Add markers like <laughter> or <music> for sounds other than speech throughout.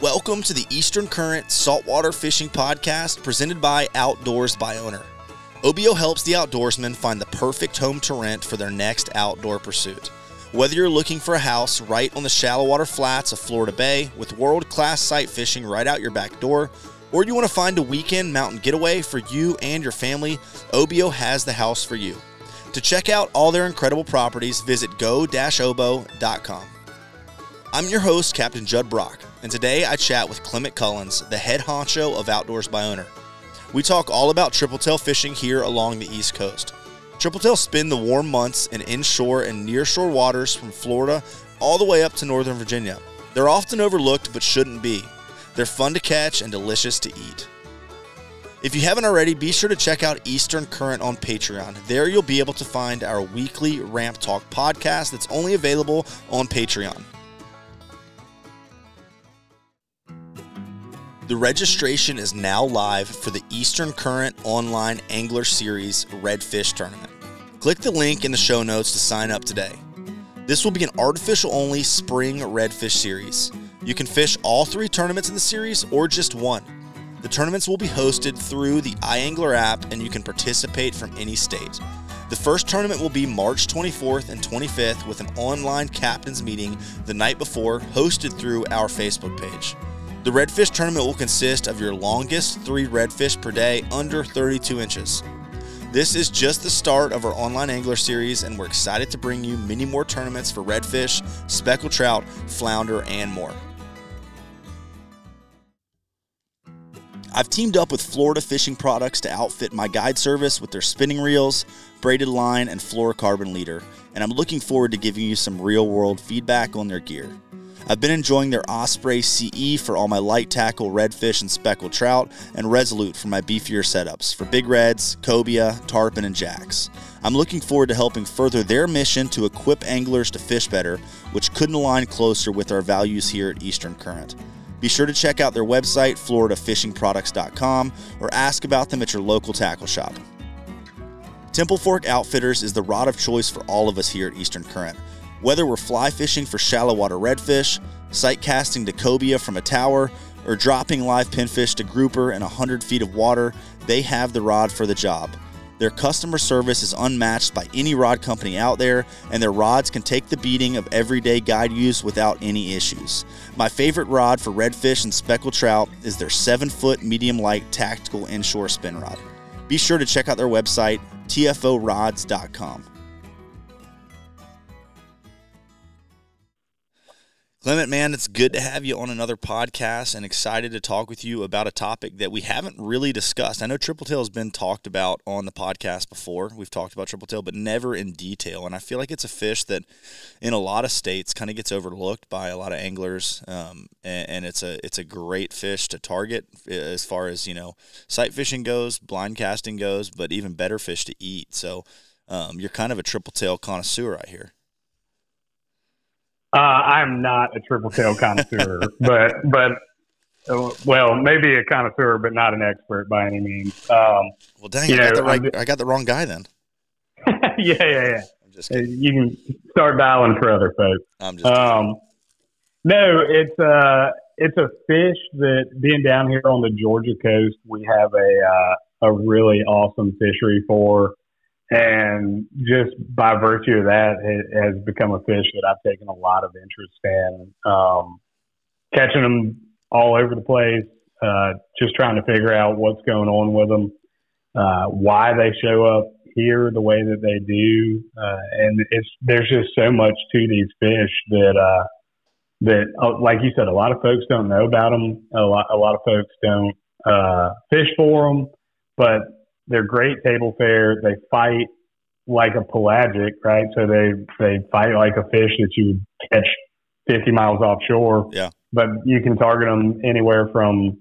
Welcome to the Eastern Current Saltwater Fishing Podcast presented by Outdoors by Owner. OBO helps the outdoorsman find the perfect home to rent for their next outdoor pursuit. Whether you're looking for a house right on the shallow water flats of Florida Bay with world class sight fishing right out your back door, or you want to find a weekend mountain getaway for you and your family, OBO has the house for you. To check out all their incredible properties, visit go-obo.com. I'm your host, Captain Judd Brock, and today I chat with Clement Cullens, the head honcho of Outdoors by Owner. We talk all about triple tail fishing here along the East Coast. Triple tail spend the warm months in inshore and nearshore waters from Florida all the way up to Northern Virginia. They're often overlooked but shouldn't be. They're fun to catch and delicious to eat. If you haven't already, be sure to check out Eastern Current on Patreon. There you'll be able to find our weekly Ramp Talk podcast that's only available on Patreon. The registration is now live for the Eastern Current Online Angler Series Redfish Tournament. Click the link in the show notes to sign up today. This will be an artificial only spring redfish series. You can fish all three tournaments in the series or just one. The tournaments will be hosted through the iAngler app and you can participate from any state. The first tournament will be March 24th and 25th with an online captains meeting the night before, hosted through our Facebook page. The redfish tournament will consist of your longest three redfish per day under 32 inches. This is just the start of our online angler series, and we're excited to bring you many more tournaments for redfish, speckled trout, flounder, and more. I've teamed up with Florida Fishing Products to outfit my guide service with their spinning reels, braided line, and fluorocarbon leader, and I'm looking forward to giving you some real world feedback on their gear. I've been enjoying their Osprey CE for all my light tackle redfish and speckled trout, and Resolute for my beefier setups for big reds, cobia, tarpon, and jacks. I'm looking forward to helping further their mission to equip anglers to fish better, which couldn't align closer with our values here at Eastern Current. Be sure to check out their website, floridafishingproducts.com, or ask about them at your local tackle shop. Temple Fork Outfitters is the rod of choice for all of us here at Eastern Current. Whether we're fly fishing for shallow water redfish, sight casting to cobia from a tower, or dropping live pinfish to grouper in 100 feet of water, they have the rod for the job. Their customer service is unmatched by any rod company out there, and their rods can take the beating of everyday guide use without any issues. My favorite rod for redfish and speckled trout is their 7 foot medium light tactical inshore spin rod. Be sure to check out their website, tforods.com. Clement, man, it's good to have you on another podcast and excited to talk with you about a topic that we haven't really discussed. I know triple tail has been talked about on the podcast before. We've talked about triple tail, but never in detail. And I feel like it's a fish that in a lot of states kind of gets overlooked by a lot of anglers. Um, and, and, it's a it's a great fish to target as far as, you know, sight fishing goes, blind casting goes, but even better fish to eat. So um, you're kind of a triple tail connoisseur right here. Uh, I'm not a triple tail connoisseur, but but uh, well, maybe a connoisseur, but not an expert by any means. Um, well, dang, I, know, got the right, I got the wrong guy then. <laughs> yeah, yeah, yeah. I'm just you can start dialing for other folks. I'm just. Um, no, it's a uh, it's a fish that being down here on the Georgia coast, we have a uh, a really awesome fishery for and just by virtue of that, it has become a fish that I've taken a lot of interest in. Um, catching them all over the place, uh, just trying to figure out what's going on with them, uh, why they show up here the way that they do, uh, and it's there's just so much to these fish that uh, that, uh, like you said, a lot of folks don't know about them. A lot a lot of folks don't uh, fish for them, but they're great table fare. They fight like a pelagic, right? So they they fight like a fish that you would catch 50 miles offshore. Yeah. But you can target them anywhere from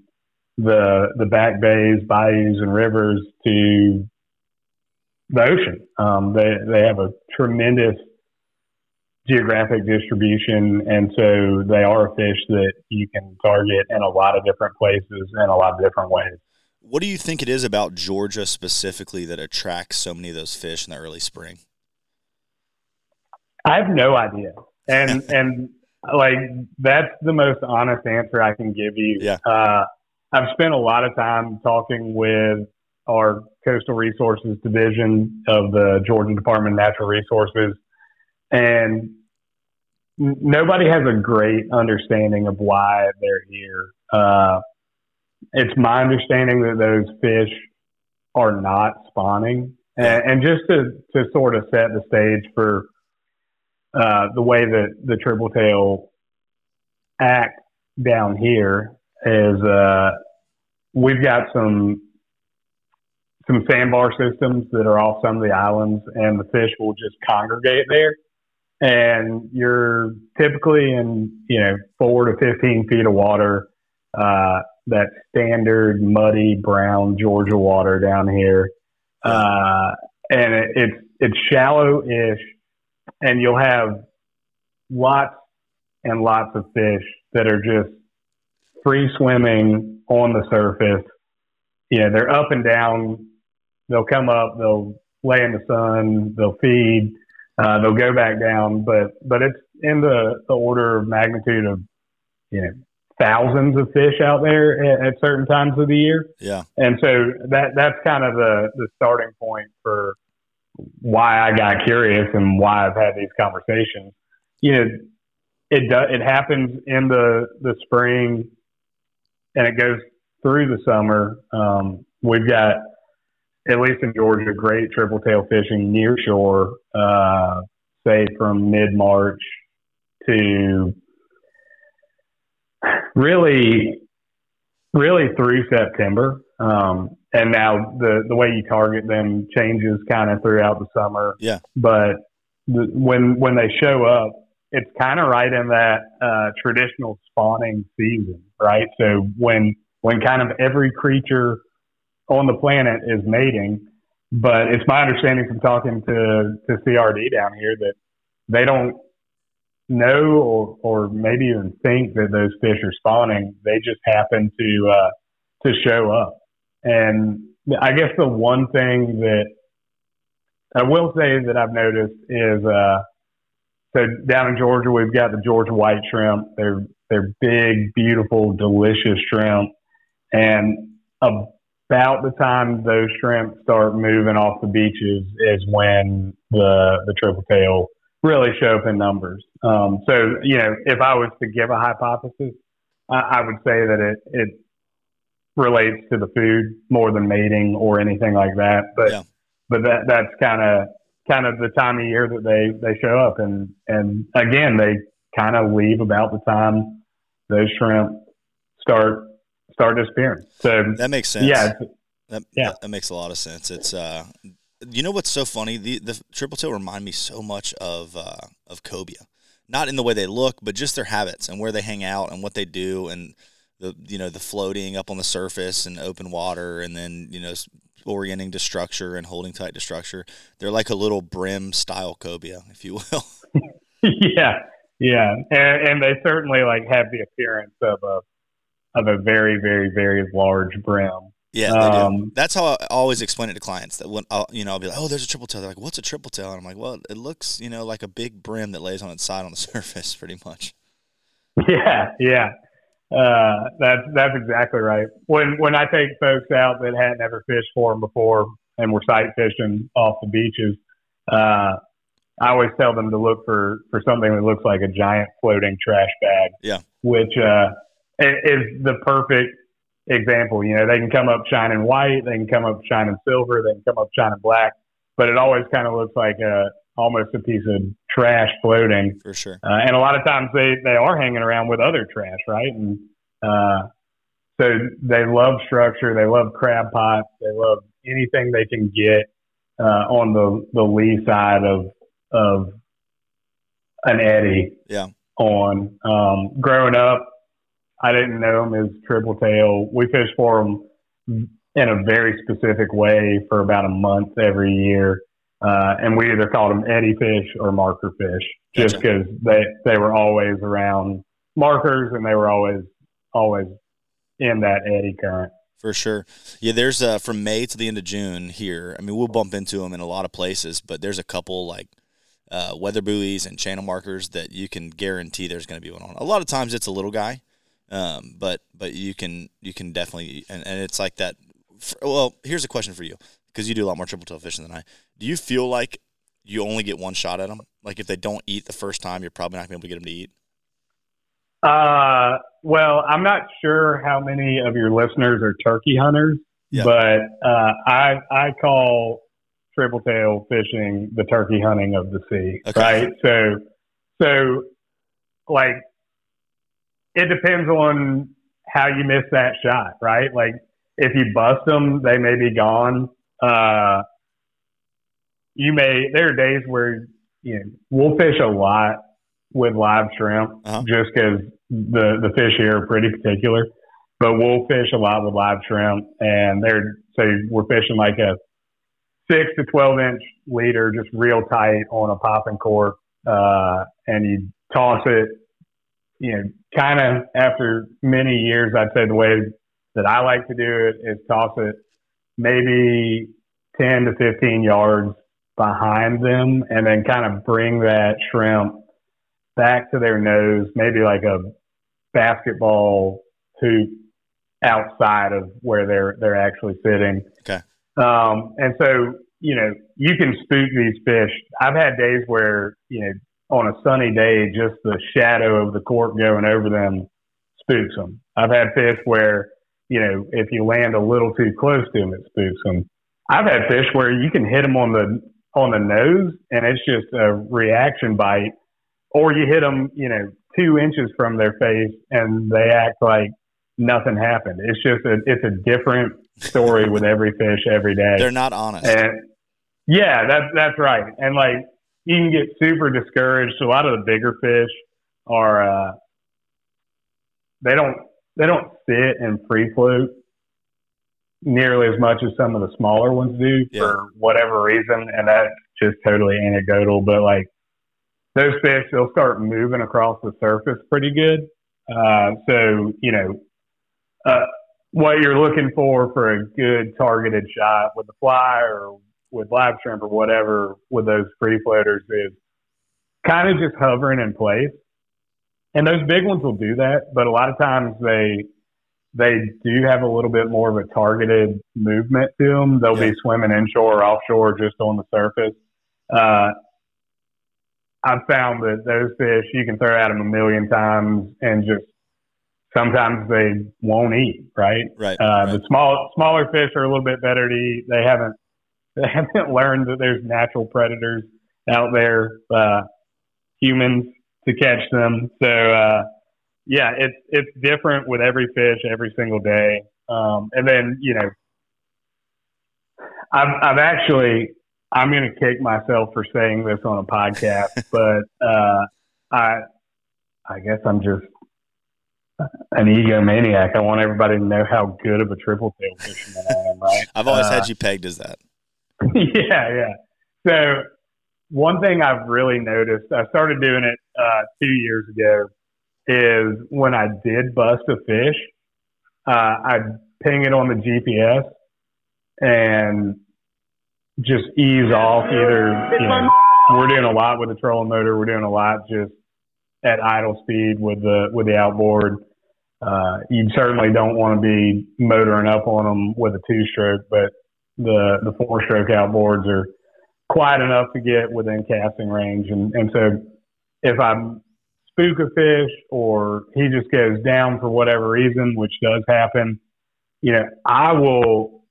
the the back bays, bayous, and rivers to the ocean. Um, they they have a tremendous geographic distribution, and so they are a fish that you can target in a lot of different places in a lot of different ways. What do you think it is about Georgia specifically that attracts so many of those fish in the early spring? I have no idea. And <laughs> and like that's the most honest answer I can give you. Yeah. Uh, I've spent a lot of time talking with our coastal resources division of the Georgia Department of Natural Resources, and nobody has a great understanding of why they're here. Uh, it's my understanding that those fish are not spawning, and, and just to to sort of set the stage for uh, the way that the triple tail act down here is uh, we've got some some sandbar systems that are off some of the islands, and the fish will just congregate there. And you're typically in you know four to fifteen feet of water. Uh, that standard muddy brown Georgia water down here, uh, and it, it's it's shallow-ish, and you'll have lots and lots of fish that are just free swimming on the surface. You know, they're up and down. They'll come up. They'll lay in the sun. They'll feed. Uh, they'll go back down. But but it's in the, the order of magnitude of you know thousands of fish out there at, at certain times of the year. Yeah. And so that that's kind of the the starting point for why I got curious and why I've had these conversations. You know, it does it happens in the the spring and it goes through the summer. Um, we've got at least in Georgia, great triple tail fishing near shore, uh, say from mid March to really, really through September. Um, and now the the way you target them changes kind of throughout the summer. Yeah. But the, when when they show up, it's kind of right in that uh, traditional spawning season, right? So when when kind of every creature on the planet is mating, but it's my understanding from talking to to CRD down here that they don't know or or maybe even think that those fish are spawning. They just happen to uh, to show up, and I guess the one thing that I will say that I've noticed is. Uh, so down in Georgia, we've got the Georgia white shrimp. They're they're big, beautiful, delicious shrimp. And about the time those shrimp start moving off the beaches is when the the triple tail really show up in numbers. Um, so you know, if I was to give a hypothesis, I, I would say that it it relates to the food more than mating or anything like that. But Yeah. but that that's kind of kind of the time of year that they they show up and and again they kind of leave about the time those shrimp start start disappearing so That makes sense. yeah That, Yeah. that, that makes a lot of sense. It's uh, you know what's so funny? The the triple tail remind me so much of uh, of cobia, not in the way they look, but just their habits and where they hang out and what they do, and the you know the floating up on the surface and open water, and then you know orienting to structure and holding tight to structure. They're like a little brim style cobia, if you will. <laughs> yeah yeah and, and they certainly like have the appearance of a of a very very very large brim Yeah, they do. Um, That's how I always explain it to clients. That when I'll, you know, I'll be like, "Oh, there's a triple tail." They're like, "What's a triple tail?" And I'm like, "Well, it looks, you know, like a big brim that lays on its side on the <laughs> surface, pretty much." Yeah, yeah. Uh, that's that's exactly right. When when I take folks out that hadn't ever fished for them before and we're sight fishing off the beaches, uh, I always tell them to look for for something that looks like a giant floating trash bag. Yeah. Which uh, is the perfect example. You know, they can come up shining white, they can come up shining silver, they can come up shining black, but it always kind of looks like a almost a piece of trash floating. For sure. Uh, and a lot of times they, they are hanging around with other trash, right? And uh, so they love structure, they love crab pots, they love anything they can get uh, on the the lee side of of an eddy. Yeah. On um, growing up, I didn't know them as triple tail. We fished for them in a very specific way for about a month every year. Uh, and we either called them eddy fish or marker fish, just Gotcha. because they they were always around markers and they were always always in that eddy current. For sure. Yeah, there's uh from May to the end of June here. I mean, we'll bump into them in a lot of places, but there's a couple like uh, weather buoys and channel markers that you can guarantee there's going to be one on. A lot of times it's a little guy, um, but but you can you can definitely and, and it's like that. For, well, here's a question for you because you do a lot more triple tail fishing than I. Do you feel like you only get one shot at them? Like if they don't eat the first time, you're probably not going to be able to get them to eat. Uh, well, I'm not sure how many of your listeners are turkey hunters, yeah. but uh, I I call triple tail fishing the turkey hunting of the sea, okay. right? So, so like it depends on how you miss that shot, right? Like if you bust them, they may be gone. Uh, you may there are days where you know we'll fish a lot with live shrimp uh-huh. just because the the fish here are pretty particular. But we'll fish a lot with live shrimp, and they're so we're fishing like a six to twelve inch leader, just real tight on a popping cork, uh, and you toss it. You know, kind of after many years, I'd say the way that I like to do it is toss it maybe ten to fifteen yards behind them, and then kind of bring that shrimp back to their nose, maybe like a basketball hoop outside of where they're they're actually sitting. Okay. Um, and so you know you can spook these fish. I've had days where you know on a sunny day, just the shadow of the cork going over them spooks them. I've had fish where you know if you land a little too close to them, it spooks them. I've had fish where you can hit them on the on the nose and it's just a reaction bite or you hit them, you know, two inches from their face and they act like nothing happened. It's just a, it's a different story with every fish every day. They're not honest. And yeah, that's, that's right. And like, you can get super discouraged. A lot of the bigger fish are, uh, they don't, they don't sit and free float nearly as much as some of the smaller ones do yeah. for whatever reason. And that's just totally anecdotal, but like, those fish they'll start moving across the surface pretty good. Uh, so you know uh, what you're looking for for a good targeted shot with the fly or with live shrimp or whatever with those free floaters is kind of just hovering in place. And those big ones will do that, but a lot of times they they do have a little bit more of a targeted movement to them. They'll yeah. be swimming inshore or offshore just on the surface. Uh, I've found that those fish you can throw at them a million times and just sometimes they won't eat. Right. Right. Uh, right. The small smaller fish are a little bit better to eat. They haven't <laughs> they haven't learned that there's natural predators out there, uh, humans to catch them. So uh, yeah, it's it's different with every fish every single day. Um, and then you know, I've I've actually I'm going to kick myself for saying this on a podcast, <laughs> but uh, I I guess I'm just an egomaniac. I want everybody to know how good of a triple tail fisherman I am. Right? <laughs> I've always uh, had you pegged as that. <laughs> Yeah, yeah. So one thing I've really noticed, I started doing it uh, two years ago, is when I did bust a fish, uh, I'd ping it on the GPS and just ease off. Either you know, we're doing a lot with the trolling motor. We're doing a lot just at idle speed with the with the outboard. Uh, you certainly don't want to be motoring up on them with a two stroke, but the the four stroke outboards are quiet enough to get within casting range. And and so if I spook a fish or he just goes down for whatever reason, which does happen, you know, I will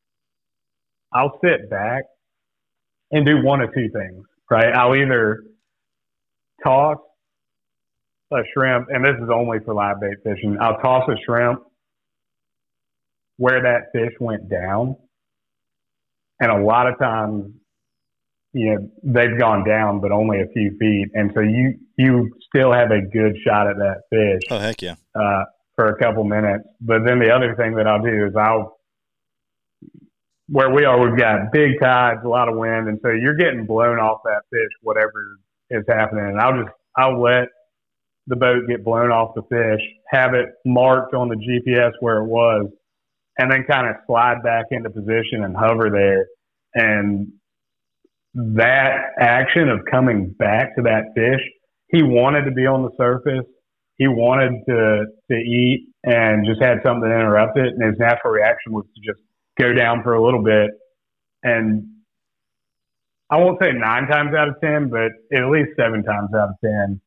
I'll sit back and do one of two things, right? I'll either toss a shrimp, and this is only for live bait fishing. I'll toss a shrimp where that fish went down. And a lot of times, you know, they've gone down, but only a few feet. And so you, you still have a good shot at that fish. Oh, heck yeah. Uh, for a couple minutes. But then the other thing that I'll do is I'll where we are, we've got big tides, a lot of wind, and so you're getting blown off that fish, whatever is happening. And I'll just I'll let the boat get blown off the fish, have it marked on the GPS where it was, and then kind of slide back into position and hover there. And that action of coming back to that fish, he wanted to be on the surface. He wanted to to eat and just had something to interrupt it. And his natural reaction was to just go down for a little bit. And I won't say nine times out of ten, but at least seven times out of ten,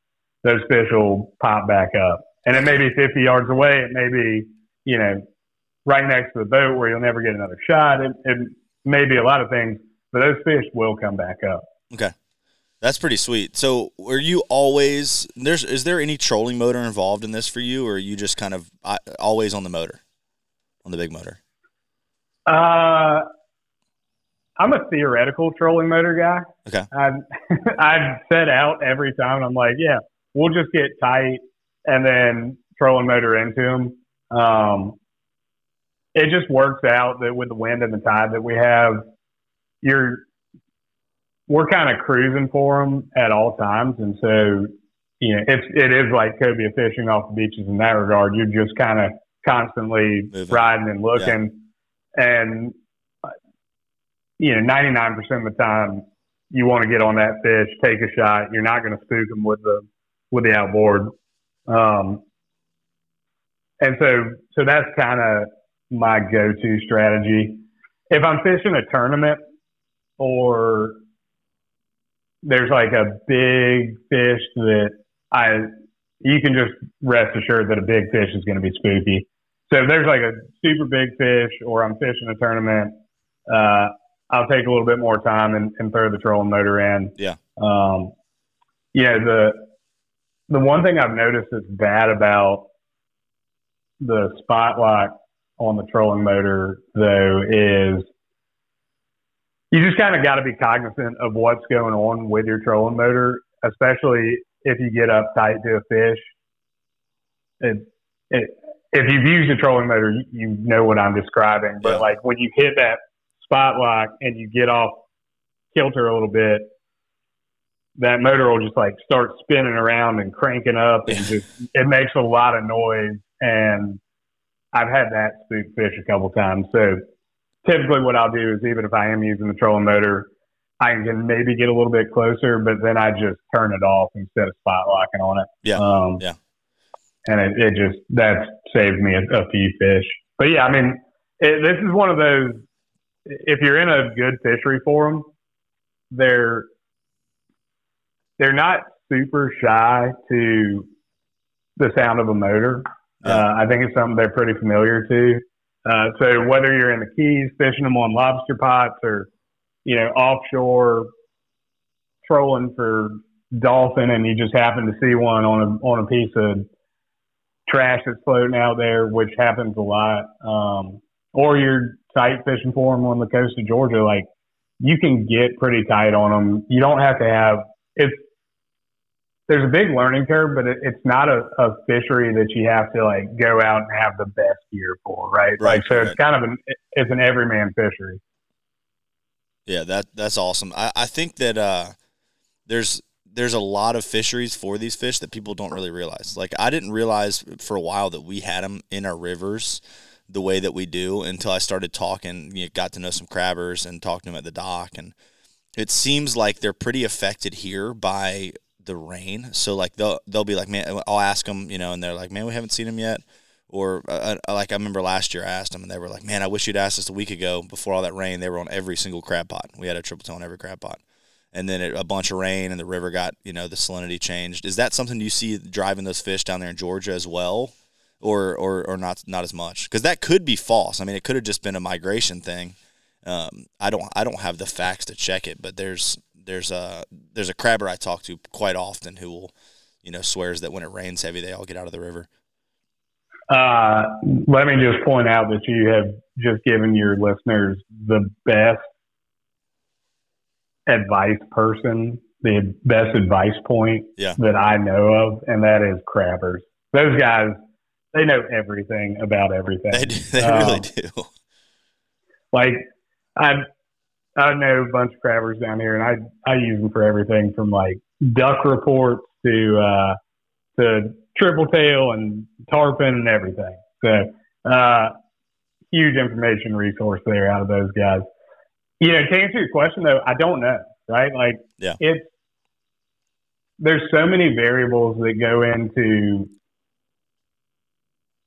those fish will pop back up. And it may be 50 yards away. It may be, you know, right next to the boat where you'll never get another shot. It, it may be a lot of things, but those fish will come back up. Okay. That's pretty sweet. So, are you always there's is there any trolling motor involved in this for you, or are you just kind of uh, always on the motor, on the big motor? Uh, I'm a theoretical trolling motor guy. Okay. I've, <laughs> I've set out every time. I'm like, yeah, we'll just get tight and then trolling motor into them. Um, it just works out that with the wind and the tide that we have, you're we're kind of cruising for them at all times, and so you know it's it is like cobia fishing off the beaches in that regard. You're just kind of constantly Moving. riding and looking, yeah. and you know, 99% of the time you want to get on that fish, take a shot. You're not going to spook them with the with the outboard. Um, and so so that's kind of my go-to strategy. If I'm fishing a tournament or there's like a big fish that I you can just rest assured that a big fish is going to be spooky. So if there's like a super big fish or I'm fishing a tournament, uh, I'll take a little bit more time and, and throw the trolling motor in. Yeah. Um, yeah. The the one thing I've noticed that's bad about the spot lock on the trolling motor though is you just kind of got to be cognizant of what's going on with your trolling motor, especially if you get up tight to a fish. It, it, if you've used a trolling motor, you, you know what I'm describing. But yeah. like when you hit that spot lock and you get off kilter a little bit, that motor will just like start spinning around and cranking up and just it makes a lot of noise and I've had that spook fish a couple times. So typically what I'll do is even if I am using the trolling motor, I can maybe get a little bit closer, but then I just turn it off instead of spot locking on it. Yeah. Um, yeah. And it, it just, that's saved me a, a few fish. But yeah, I mean, it, this is one of those if you're in a good fishery for them, they're they're not super shy to the sound of a motor. Uh, I think it's something they're pretty familiar to. Uh, so whether you're in the Keys fishing them on lobster pots or you know offshore trolling for dolphin, and you just happen to see one on a on a piece of trash that's floating out there, which happens a lot. Um, or you're tight fishing for them on the coast of Georgia, like you can get pretty tight on them. You don't have to have it's. There's a big learning curve, but it, it's not a, a, fishery that you have to like go out and have the best gear for, right? Right. Like, so right. it's kind of an it's an everyman fishery. Yeah, that that's awesome. I, I think that uh, there's there's a lot of fisheries for these fish that people don't really realize. Like I didn't realize for a while that we had them in our rivers the way that we do until I started talking, you know, got to know some crabbers and talked to them at the dock. And it seems like they're pretty affected here by the rain. So like they'll, they'll be like, man, I'll ask them, you know, and they're like, man, we haven't seen them yet. Or uh, uh, like I remember last year I asked them and they were like, man, I wish you'd asked us a week ago before all that rain. They were on every single crab pot. We had a triple toe on every crab pot. And then it, a bunch of rain and the river got, you know, the salinity changed. Is that something you see driving those fish down there in Georgia as well? or or, or not not as much because that could be false. I mean, it could have just been a migration thing. Um, I don't I don't have the facts to check it, but there's there's a there's a crabber I talk to quite often who will you know swears that when it rains heavy they all get out of the river. Uh, let me just point out that you have just given your listeners the best advice person, the best advice point yeah. that I know of, and that is crabbers. Those guys they know everything about everything. They, do, <laughs> they um, really do. Like I I know a bunch of crabbers down here, and I I use them for everything from like duck reports to uh, to triple tail and tarpon and everything. So uh, huge information resource there out of those guys. You know, to answer your question though, I don't know. right? Like Yeah. it's there's so many variables that go into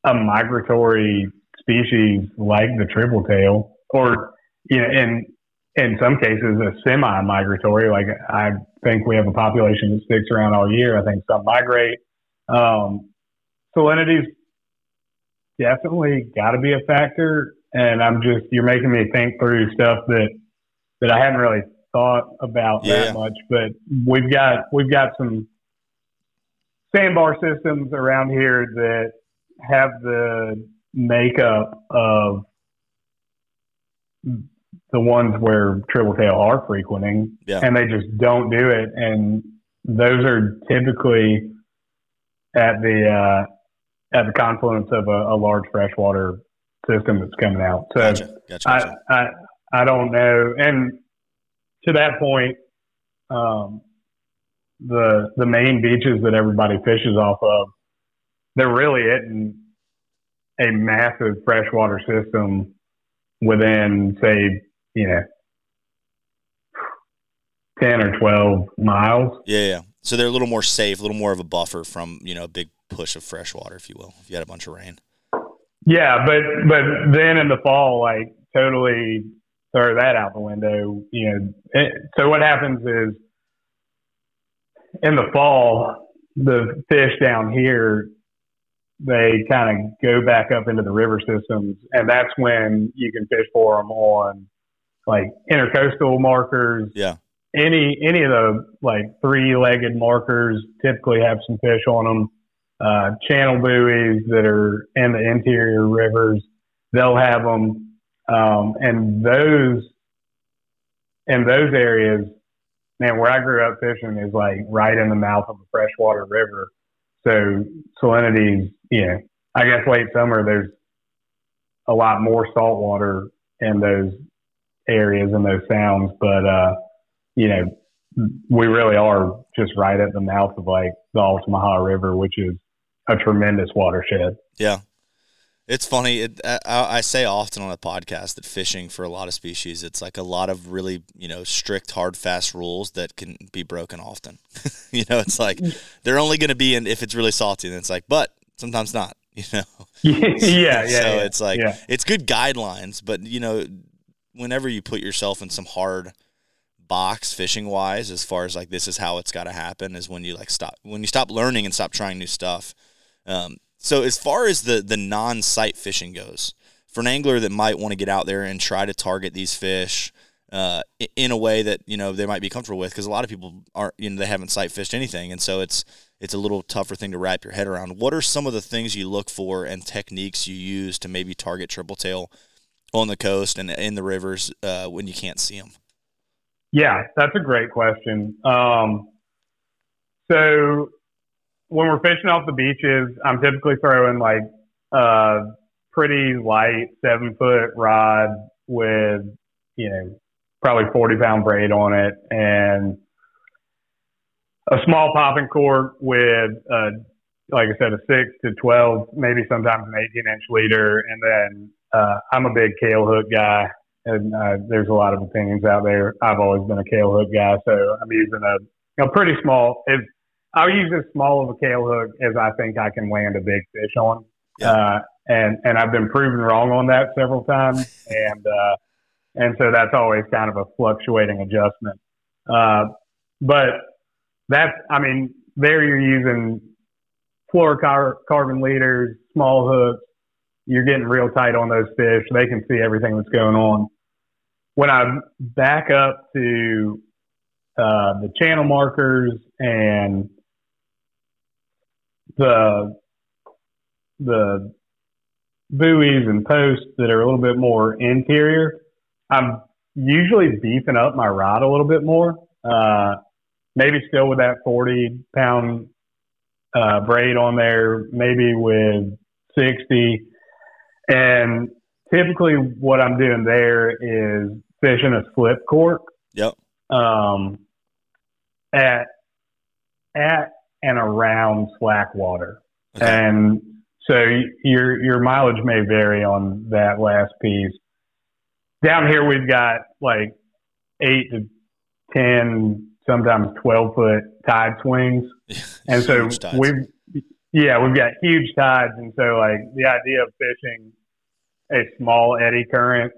a migratory species like the triple tail, or you know, in in some cases a semi-migratory. Like I think we have a population that sticks around all year. I think some migrate. Um, salinity's definitely got to be a factor, and I'm just you're making me think through stuff that that I hadn't really thought about Yeah. that much. But we've got we've got some sandbar systems around here that have the makeup of the ones where triple tail are frequenting, Yeah. and they just don't do it. And those are typically at the uh, at the confluence of a, a large freshwater system that's coming out. So Gotcha. Gotcha. I, gotcha. I I don't know. And to that point, um, the the main beaches that everybody fishes off of, they're really hitting a massive freshwater system within, say, you know, ten or twelve miles. yeah, yeah. So they're a little more safe, a little more of a buffer from you know a big push of fresh water, if you will, if you had a bunch of rain. Yeah, but but then in the fall, like totally throw that out the window. You know, it, so what happens is in the fall, the fish down here they kind of go back up into the river systems, and that's when you can fish for them on like intercoastal markers. Yeah. Any any of the like three legged markers typically have some fish on them uh, channel buoys that are in the interior rivers. They'll have them, um, and those in those areas, man, where I grew up fishing is like right in the mouth of a freshwater river. So salinity's, you know, I guess late summer there's a lot more salt water in those areas and those sounds, but uh, you know, we really are just right at the mouth of like the Altamaha River, which is a tremendous watershed. Yeah. It's funny. It, I, I say often on a podcast that fishing for a lot of species, it's like a lot of really, you know, strict, hard, fast rules that can be broken often. <laughs> you know, it's like they're only going to be in if it's really salty. And it's like, but sometimes not, <laughs> you know? <laughs> yeah, yeah. so yeah. it's like, yeah. it's good guidelines, but, you know, whenever you put yourself in some hard box fishing wise, as far as like this is how it's got to happen, is when you like stop, when you stop learning and stop trying new stuff. Um, so as far as the the non-sight fishing goes, for an angler that might want to get out there and try to target these fish uh, in a way that you know they might be comfortable with, because a lot of people aren't, you know, they haven't sight fished anything, and so it's it's a little tougher thing to wrap your head around. What are some of the things you look for and techniques you use to maybe target triple tail on the coast and in the rivers uh, when you can't see them? Yeah, that's a great question. Um, so when we're fishing off the beaches, I'm typically throwing like a pretty light seven foot rod with, you know, probably 40 pound braid on it and a small popping cork with, uh, like I said, a six to 12, maybe sometimes an 18 inch leader. And then, uh, I'm a big Kahle hook guy and uh, there's a lot of opinions out there. I've always been a Kahle hook guy, so I'm using a, a pretty small. If I'll use as small of a Kahle hook as I think I can land a big fish on, Yeah. uh, and and I've been proven wrong on that several times, <laughs> and uh, and so that's always kind of a fluctuating adjustment. Uh, but that's, I mean, there you're using fluorocarbon leaders, small hooks. You're getting real tight on those fish. They can see everything that's going on. When I back up to uh, the channel markers and the the buoys and posts that are a little bit more interior, I'm usually beefing up my rod a little bit more. Uh, maybe still with that 40 pound uh, braid on there, maybe with 60. And typically, what I'm doing there is fishing a slip cork Yep. um, at at and around slack water, Okay. and so your your mileage may vary on that last piece. Down here, we've got like eight to 10, sometimes 12 foot tide swings. <laughs> And so we've, yeah, we've got huge tides. And so, like, the idea of fishing a small eddy current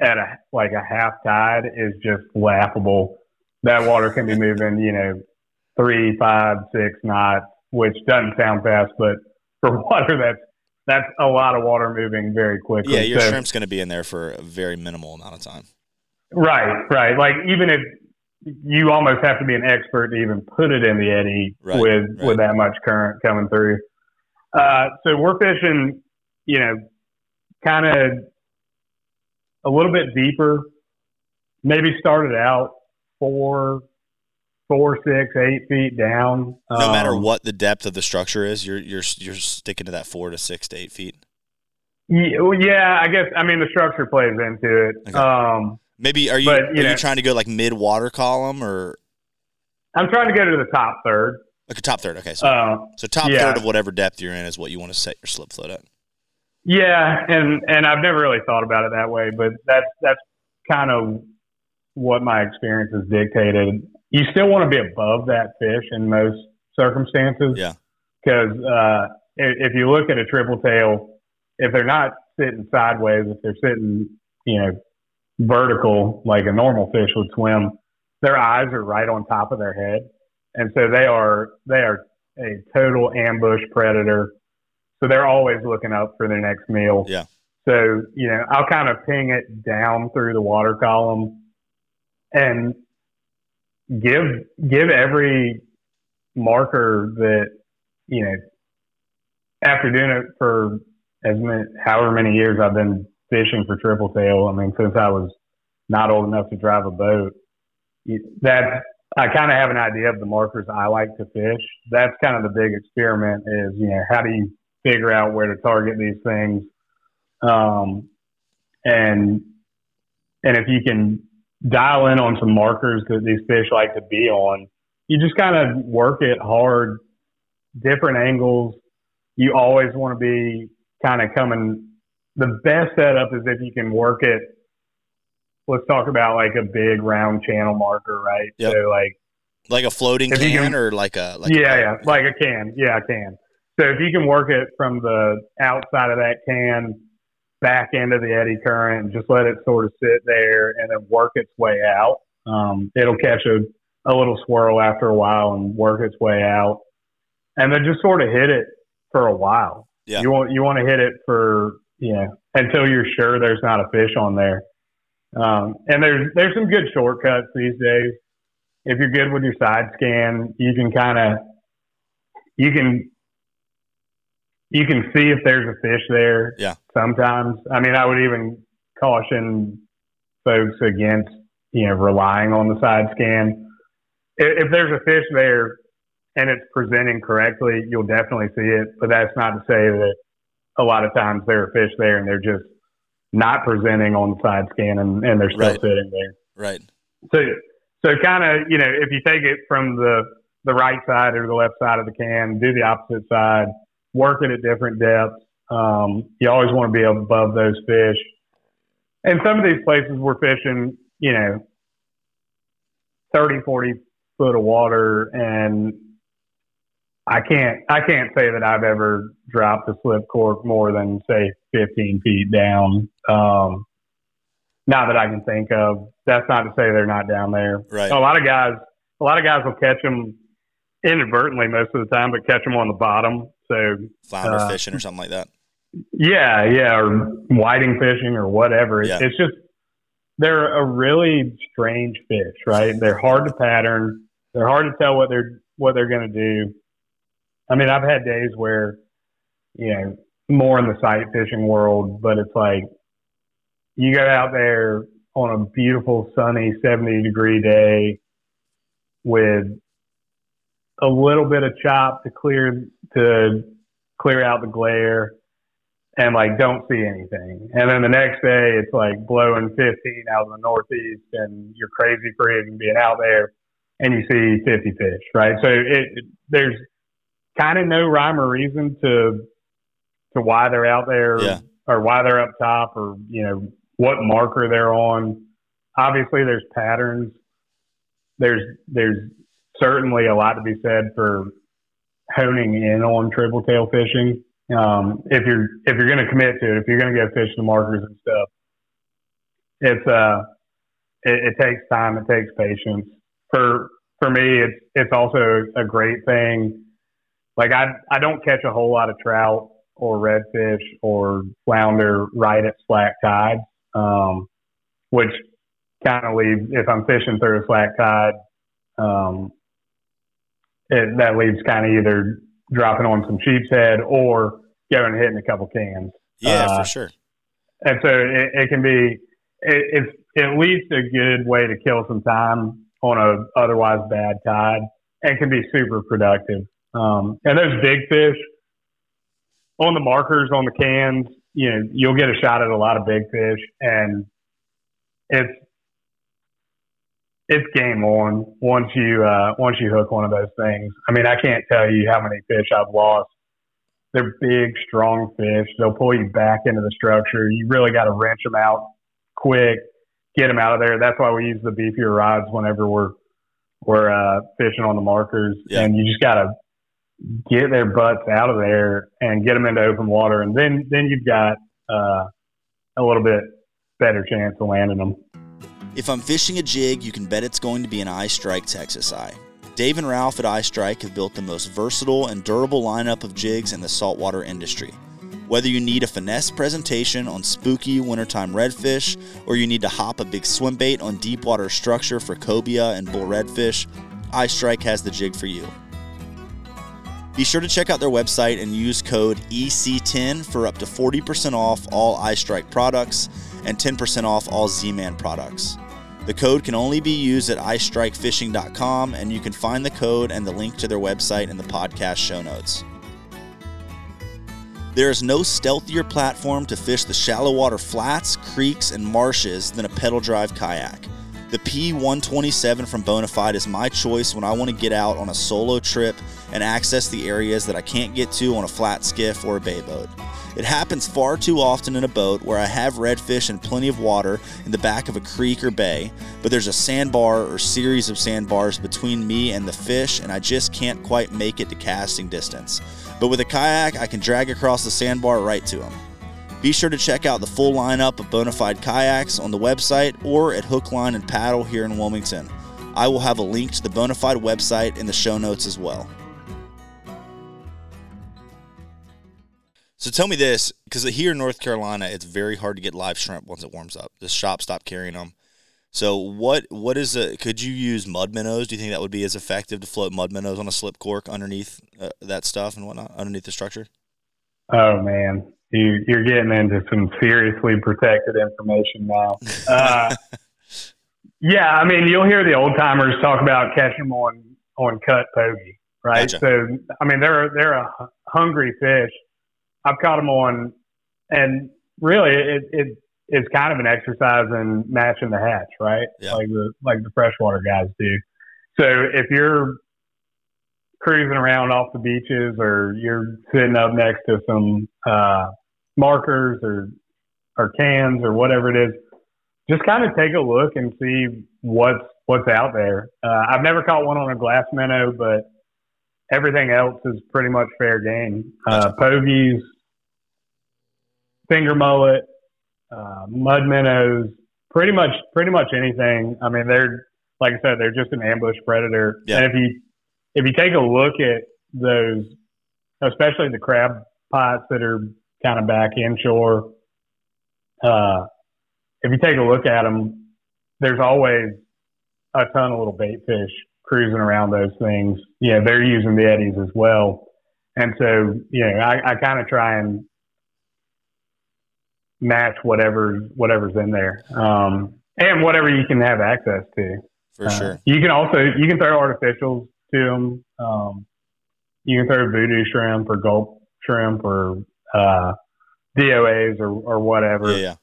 at a like a half tide is just laughable. That water can be moving, you know, three, five, six knots, which doesn't sound fast, but <laughs> for water that's that's a lot of water moving very quickly. Yeah, your so, shrimp's going to be in there for a very minimal amount of time. Right, right. Like even if you almost have to be an expert to even put it in the eddy right, with right. with that much current coming through. Uh, so we're fishing, you know, kind of a little bit deeper. Maybe started out four, four, six, eight feet down. No um, matter what the depth of the structure is, you're you're you're sticking to that four to six to eight feet. Yeah, I guess. I mean, the structure plays into it. Okay. Um, Maybe are you but, you are know, you trying to go like mid water column or? I'm trying to go to the top third. Like a top third. Okay, so uh, so top yeah. third of whatever depth you're in is what you want to set your slip float at. Yeah, and and I've never really thought about it that way, but that's that's kind of what my experience has dictated. You still want to be above that fish in most circumstances. Yeah. Because uh, if, if you look at a triple tail, if they're not sitting sideways, if they're sitting, you know, vertical like a normal fish would swim, their eyes are right on top of their head, and so they are they are a total ambush predator so they're always looking up for their next meal. Yeah. So, you know, I'll kind of ping it down through the water column and give give every marker that, you know, after doing it for as many however many years I've been fishing for triple tail, I mean, since I was not old enough to drive a boat, that I kind of have an idea of the markers I like to fish. That's kind of the big experiment is, you know, how do you figure out where to target these things. Um, and and if you can dial in on some markers that these fish like to be on, you just kind of work it hard, different angles. You always want to be kind of coming. The best setup is if you can work it. Let's talk about like a big round channel marker, right? Yep. So like like a floating can, can, or like a like yeah a, yeah like a can yeah a can so if you can work it from the outside of that can back into the eddy current and just let it sort of sit there and then work its way out, um, it'll catch a, a little swirl after a while and work its way out. And then just sort of hit it for a while. Yeah. You want you want to hit it for you know until you're sure there's not a fish on there. Um, and there's there's some good shortcuts these days. If you're good with your side scan, you can kind of you can you can see if there's a fish there. Yeah. Sometimes, I mean, I would even caution folks against you know relying on the side scan. If, if there's a fish there and it's presenting correctly, you'll definitely see it. But that's not to say that a lot of times there are fish there and they're just not presenting on the side scan and, and they're still right. sitting there. Right. So, so kind of, you know, if you take it from the, the right side or the left side of the can, do the opposite side, working at different depths. Um, you always want to be above those fish. And some of these places we're fishing, you know, 30, 40 foot of water and I can't I can't say that I've ever dropped a slip cork more than say 15 feet down. Um, not that I can think of. That's not to say they're not down there. Right. A lot of guys, a lot of guys will catch them inadvertently most of the time, but catch them on the bottom. So flounder uh, fishing or something like that. Yeah, yeah, or whiting fishing or whatever. Yeah. It's just they're a really strange fish, right? They're hard to pattern. They're hard to tell what they're what they're going to do. I mean, I've had days where, you know, more in the sight fishing world, but it's like you go out there on a beautiful sunny 70 degree day with a little bit of chop to clear to clear out the glare and like don't see anything. And then the next day it's like blowing 15 out of the northeast and you're crazy for even being out there and you see 50 fish, right? So it, it there's kind of no rhyme or reason to to why they're out there yeah. or why they're up top or you know what marker they're on. Obviously there's patterns there's there's certainly a lot to be said for honing in on triple tail fishing. Um, if you're if you're going to commit to it, if you're going to go fish the markers and stuff, it's uh it, it takes time, it takes patience. For for me, it's it's also a great thing. Like I I don't catch a whole lot of trout or redfish or flounder right at slack tide, um, which kind of leaves if I'm fishing through a slack tide, um, it, that leaves kind of either dropping on some sheep's head or going and hitting a couple cans. Yeah, uh, for sure. And so it, it can be it, it's at least a good way to kill some time on a otherwise bad tide and can be super productive. Um, and those big fish on the markers on the cans, you know, you'll get a shot at a lot of big fish and it's it's game on once you uh, once you hook one of those things. I mean, I can't tell you how many fish I've lost. They're big, strong fish. They'll pull you back into the structure. You really got to wrench them out quick, get them out of there. That's why we use the beefier rods whenever we're we're uh, fishing on the markers, yeah. and you just got to get their butts out of there and get them into open water, and then then you've got uh, a little bit better chance of landing them. If I'm fishing a jig, you can bet it's going to be an Eye Strike Texas Eye. Dave and Ralph at Eye Strike have built the most versatile and durable lineup of jigs in the saltwater industry. Whether you need a finesse presentation on spooky wintertime redfish, or you need to hop a big swim bait on deep water structure for cobia and bull redfish, Eye Strike has the jig for you. Be sure to check out their website and use code EC10 for up to 40% off all Eye Strike products and 10% off all Z Man products. The code can only be used at EyeStrikeFishing.com, and you can find the code and the link to their website in the podcast show notes. There is no stealthier platform to fish the shallow water flats, creeks, and marshes than a pedal drive kayak. The P127 from Bonafide is my choice when I want to get out on a solo trip and access the areas that I can't get to on a flat skiff or a bay boat. It happens far too often in a boat where I have redfish and plenty of water in the back of a creek or bay, but there's a sandbar or series of sandbars between me and the fish, and I just can't quite make it to casting distance. But with a kayak, I can drag across the sandbar right to them. Be sure to check out the full lineup of Bonafide kayaks on the website or at Hook, Line, and Paddle here in Wilmington. I will have a link to the Bonafide website in the show notes as well. So tell me this, because here in North Carolina, it's very hard to get live shrimp once it warms up. The shop stopped carrying them. So what what is a? Could you use mud minnows? Do you think that would be as effective to float mud minnows on a slip cork underneath uh, that stuff and whatnot underneath the structure? Oh man, you, you're getting into some seriously protected information now. Uh, <laughs> yeah, I mean you'll hear the old timers talk about catching them on on cut pogie, right? Gotcha. So I mean they're they're a hungry fish I've caught them on, and really, it, it it's kind of an exercise in matching the hatch, right? Yeah. Like the like the freshwater guys do. So if you're cruising around off the beaches, or you're sitting up next to some uh, markers or or cans or whatever it is, just kind of take a look and see what's what's out there. Uh, I've never caught one on a glass minnow, but everything else is pretty much fair game. Uh, pogies, finger mullet, uh, mud minnows, pretty much pretty much anything. I mean, they're like I said, they're just an ambush predator. Yeah. And if you if you take a look at those, especially the crab pots that are kind of back inshore, uh, if you take a look at them, there's always a ton of little bait fish cruising around those things. Yeah, they're using the eddies as well. And so, you know, I, I kind of try and match whatever whatever's in there, um, and whatever you can have access to. For uh, sure. You can also you can throw artificials to them. Um, you can throw Vudu shrimp or gulp shrimp or uh, DOAs or, or whatever. Yeah.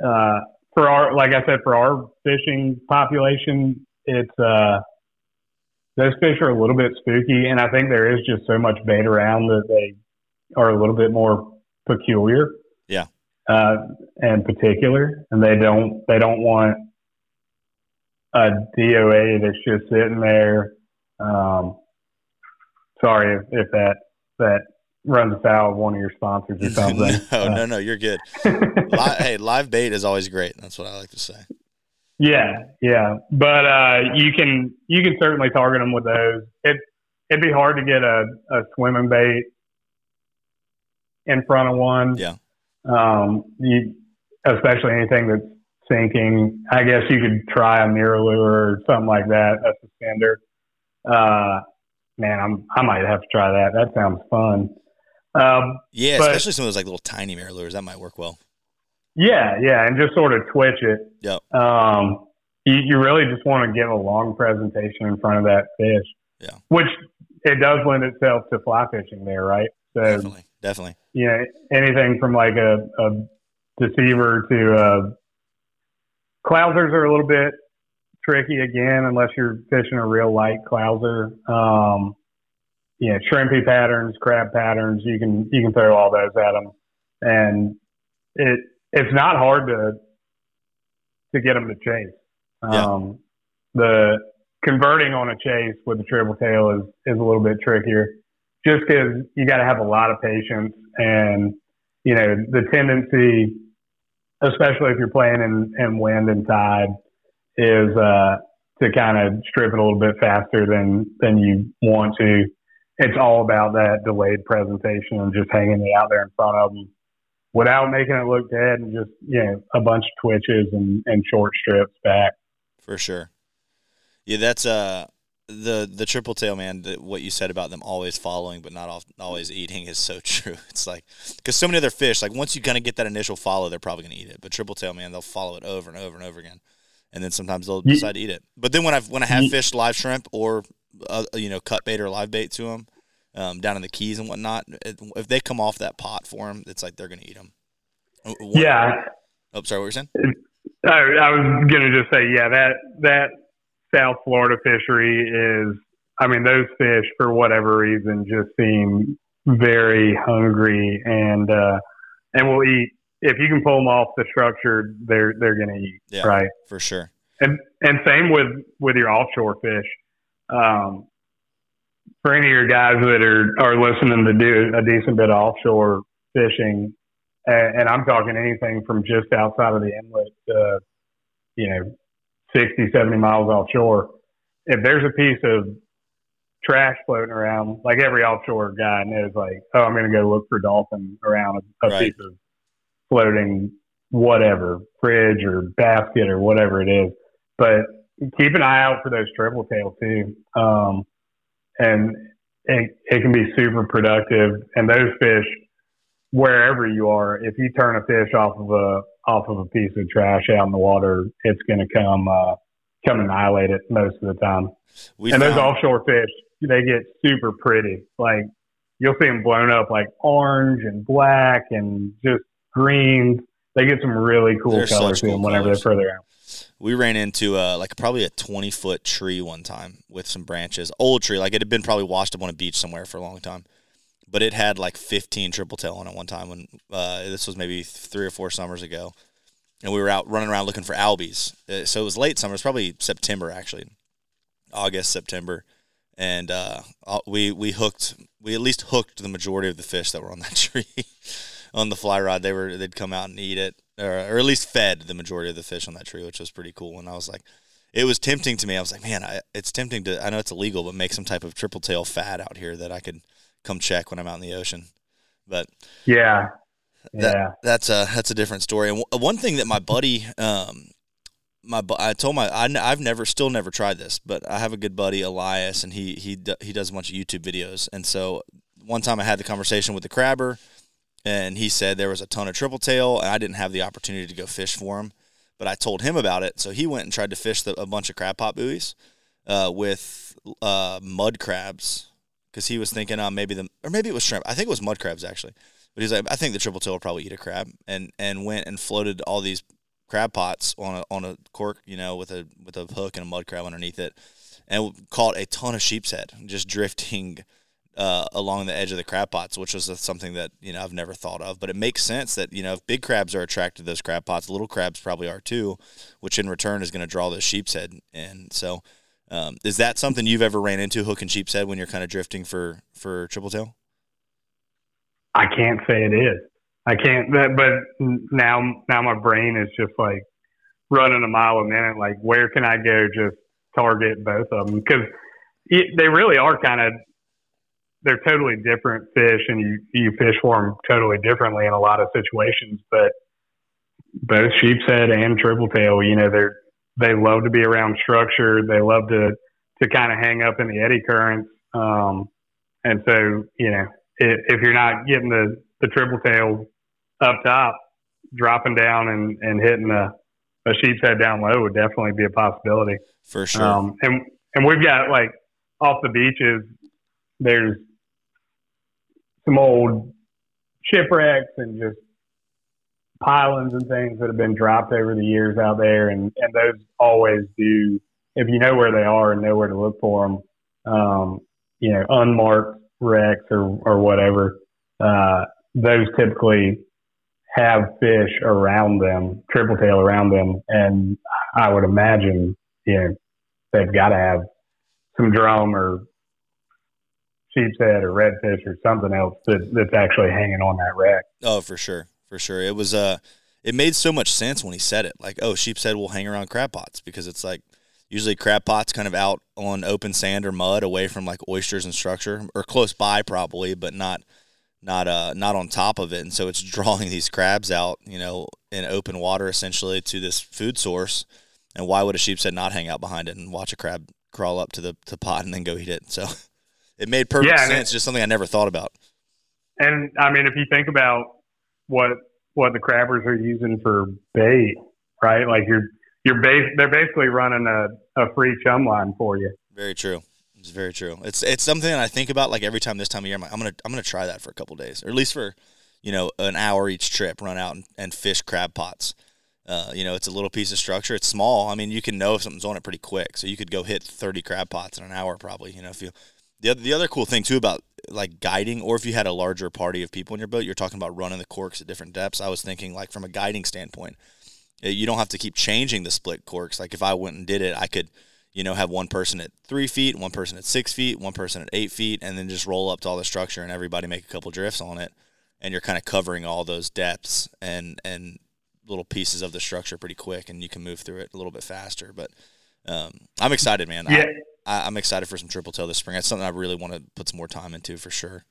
yeah. Uh, for our, like I said, for our fishing population, it's uh, those fish are a little bit spooky, and I think there is just so much bait around that they are a little bit more peculiar. Yeah uh, in particular, and they don't they don't want a DOA that's just sitting there. Um, sorry if, if that that runs afoul of one of your sponsors or <laughs> something. no, no, no, you're good. <laughs> Hey, live bait is always great. That's what I like to say. Yeah, yeah, but uh, you can you can certainly target them with those. It it'd be hard to get a, a swimming bait in front of one. Yeah. Um, you, especially anything that's sinking. I guess you could try a MirrOlure or something like that. That's a suspender. Uh, man, I'm I might have to try that. That sounds fun. Um, Yeah, But- especially some of those like little tiny MirrOlures. That might work well. yeah, yeah, and just sort of twitch it. Yep. Um, you, you really just want to give a long presentation in front of that fish. Yeah. Which it does lend itself to fly fishing there, right? So Definitely, definitely. You know anything from like a, a deceiver to uh, clousers are a little bit tricky again unless you're fishing a real light clouser. Um, you know, shrimpy patterns, crab patterns, you can you can throw all those at them, and it it's not hard to to get them to chase. Yeah. Um, the converting on a chase with a triple tail is is a little bit trickier just because you got to have a lot of patience and you know the tendency especially if you're playing in, in wind and tide is uh, to kind of strip it a little bit faster than than you want to it's all about that delayed presentation and just hanging it out there in front of them without making it look dead and just you know a bunch of twitches and, and short strips back For sure. Yeah, that's uh the the triple tail man. The, what you said about them always following but not off, always eating is so <laughs> true. It's like because so many other fish, like once you kind of get that initial follow, they're probably gonna eat it. But triple tail man, they'll follow it over and over and over again, and then sometimes they'll decide to eat it. But then when I've when I have fished live shrimp or uh, you know cut bait or live bait to them um, down in the keys and whatnot, it, if they come off that pot for them, it's like they're gonna eat them. yeah Oh, sorry. What were you saying? I, I was gonna just say, yeah, that that South Florida fishery is. I mean, those fish for whatever reason just seem very hungry and uh, and will eat. If you can pull them off the structure, they're they're gonna eat, Yeah. right? For sure. And and same with with your offshore fish. Um, for any of your guys that are are listening to do a decent bit of offshore fishing, and, and I'm talking anything from just outside of the inlet to, you know, 60, 70 miles offshore. If there's a piece of trash floating around, like every offshore guy knows, like, oh, I'm going to go look for dolphin around a, a Right. piece of floating whatever, fridge or basket or whatever it is. But keep an eye out for those triple tail too. Um, and it, it can be super productive. And those fish, wherever you are, if you turn a fish off of a off of a piece of trash out in the water, it's going to come uh, come annihilate it most of the time. We and those offshore fish, they get super pretty. Like you'll see them blown up like orange and black and just greens. They get some really cool They're colors to them whenever colors. they're further out. we ran into uh, like probably a 20 foot tree one time with some branches old tree like it had been probably washed up on a beach somewhere for a long time but it had like 15 triple tail on it one time when uh, this was maybe three or four summers ago and we were out running around looking for albies. Uh, so it was late summer it was probably september actually august september and uh, uh, we we hooked we at least hooked the majority of the fish that were on that <laughs> tree on the fly rod. They were they'd come out and eat it or, or at least fed the majority of the fish on that tree which was pretty cool. And i was like it was tempting to me. I was like man I, it's tempting to i know it's illegal but make some type of triple tail fad out here that i could come check when i'm out in the ocean but Yeah. That- Yeah. that's a that's a different story. And w- one thing that my buddy, um, my bu- I told my I, have never still never tried this, but I have a good buddy Elias, and he he do- he does a bunch of YouTube videos. And so one time I had the conversation with the crabber, and he said there was a ton of triple tail, and I didn't have the opportunity to go fish for him, but I told him about it. So he went and tried to fish the, a bunch of crab pot buoys uh, with uh, mud crabs because he was thinking uh, maybe the or maybe it was shrimp. I think it was mud crabs actually. But he's like, I think the triple tail will probably eat a crab, and and went and floated all these crab pots on a on a cork, you know, with a with a hook and a mud crab underneath it, and caught a ton of sheep's head, just drifting uh, along the edge of the crab pots, which was something that you know I've never thought of. But it makes sense that you know if big crabs are attracted to those crab pots, little crabs probably are too, which in return is going to draw those sheep's head. And so, um, is that something you've ever ran into hooking sheep's head when you're kind of drifting for for triple tail? I can't say it is. I can't. But now, now my brain is just like running a mile a minute. Like, where can I go? Just target both of them because they really are kind of they're totally different fish, and you you fish for them totally differently in a lot of situations. But both sheepshead and triple tail, you know, they're they love to be around structure. They love to to kind of hang up in the eddy currents. Um, and so, you know, if, if you're not getting the the triple tail up top, dropping down and and hitting a a sheep's head down low would definitely be a possibility. For sure. Um, and and we've got like off the beaches, there's some old shipwrecks and just pylons and things that have been dropped over the years out there, and and those always do. If you know where they are and know where to look for them, um, you know, unmarked wrecks or or whatever, uh, those typically have fish around them, triple tail around them, and I would imagine, you know, they've got to have some drum or sheep's head or redfish or something else that, that's actually hanging on that wreck. Oh, for sure, for sure. It was uh, it made so much sense when he said it. Like, oh, sheep's head will hang around crab pots because it's like usually crab pots kind of out on open sand or mud, away from like oysters and structure, or close by probably, but not not uh not on top of it. And so it's <laughs> drawing these crabs out, you know, in open water essentially to this food source. And why would a sheep's head not hang out behind it and watch a crab crawl up to the to pot and then go eat it? So <laughs> it made perfect yeah, sense. It, just something I never thought about. And I mean, if you think about what what the crabbers are using for bait, right? Like you're you're base they're basically running a, a free chum line for you. Very true. It's very true. It's it's something that I think about like every time this time of year. I'm like, I'm gonna I'm gonna try that for a couple days, or at least for you know an hour each trip. Run out and, and fish crab pots. Uh, you know, it's a little piece of structure. It's small. I mean, you can know if something's on it pretty quick. So you could go hit 30 crab pots in an hour, probably. You know, if you the other, the other cool thing too about like guiding, or if you had a larger party of people in your boat, you're talking about running the corks at different depths. I was thinking like from a guiding standpoint, eh, you don't have to keep changing the split corks. Like if I went and did it, I could, you know, have one person at three feet, one person at six feet, one person at eight feet, and then just roll up to all the structure and everybody make a couple drifts on it, and you're kind of covering all those depths and and little pieces of the structure pretty quick, and you can move through it a little bit faster. But um, I'm excited, man. Yeah. I, I, am excited for some triple tail this spring. That's something I really want to put some more time into for sure.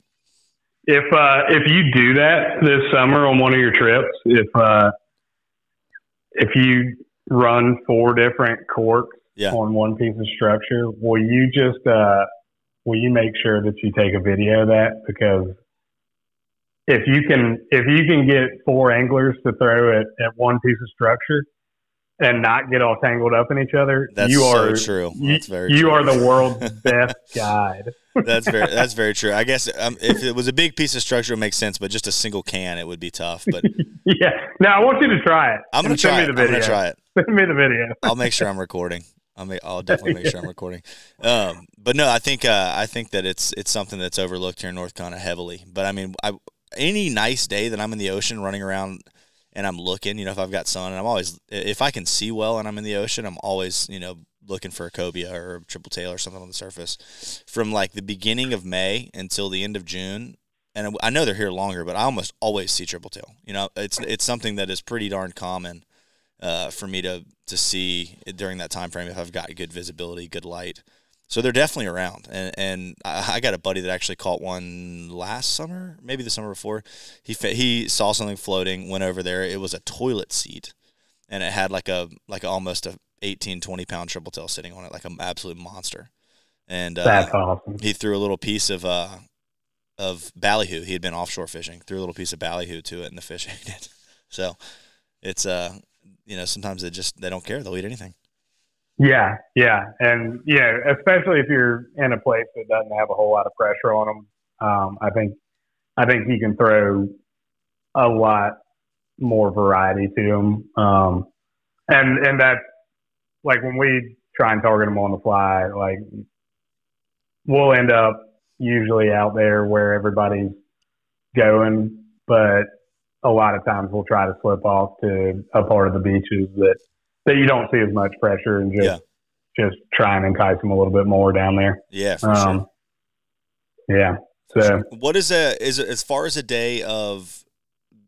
If uh, if you do that this summer on one of your trips, if uh, if you run four different corks yeah. on one piece of structure, will you just uh, will you make sure that you take a video of that because if you can if you can get four anglers to throw it at one piece of structure, and not get all tangled up in each other. That's you are so true. That's very you, true. are the world's best <laughs> guide. that's very <laughs> that's very true. I guess um, if it was a big piece of structure, it makes sense, but just a single can, it would be tough. But <laughs> yeah, now I want you to try it. I'm gonna try me it. The video. I'm gonna try it. Send me the video. I'll make sure I'm recording. I'll make, I'll definitely make sure I'm recording. Um, but no, I think uh, I think that it's it's something that's overlooked here in North Carolina heavily. But I mean, I, any nice day that I'm in the ocean running around and I'm looking, you know, if I've got sun and I'm always, if I can see well and I'm in the ocean, I'm always, you know, looking for a cobia or a triple tail or something on the surface from like the beginning of May until the end of June. And I know they're here longer, but I almost always see triple tail. You know, it's it's something that is pretty darn common uh, for me to to see during that time frame if I've got good visibility, good light. So they're definitely around, and and I, got a buddy that actually caught one last summer, maybe the summer before. He he saw something floating, went over there. It was a toilet seat, and it had like a like almost a 18, 20 pound triple tail sitting on it, like an absolute monster. And uh, that's awesome. He threw a little piece of uh of ballyhoo. He had been offshore fishing. Threw a little piece of ballyhoo to it, and the fish <laughs> ate it. So it's uh you know sometimes they just they don't care. They'll eat anything. Yeah, yeah, and yeah, especially if you're in a place that doesn't have a whole lot of pressure on them. Um, I think I think you can throw a lot more variety to them, um, and and that's like when we try and target them on the fly, like we'll end up usually out there where everybody's going, but a lot of times we'll try to slip off to a part of the beaches that that you don't see as much pressure and just yeah. just try and entice them a little bit more down there. Yeah, for um, sure. Yeah. So what is a is it, as far as a day of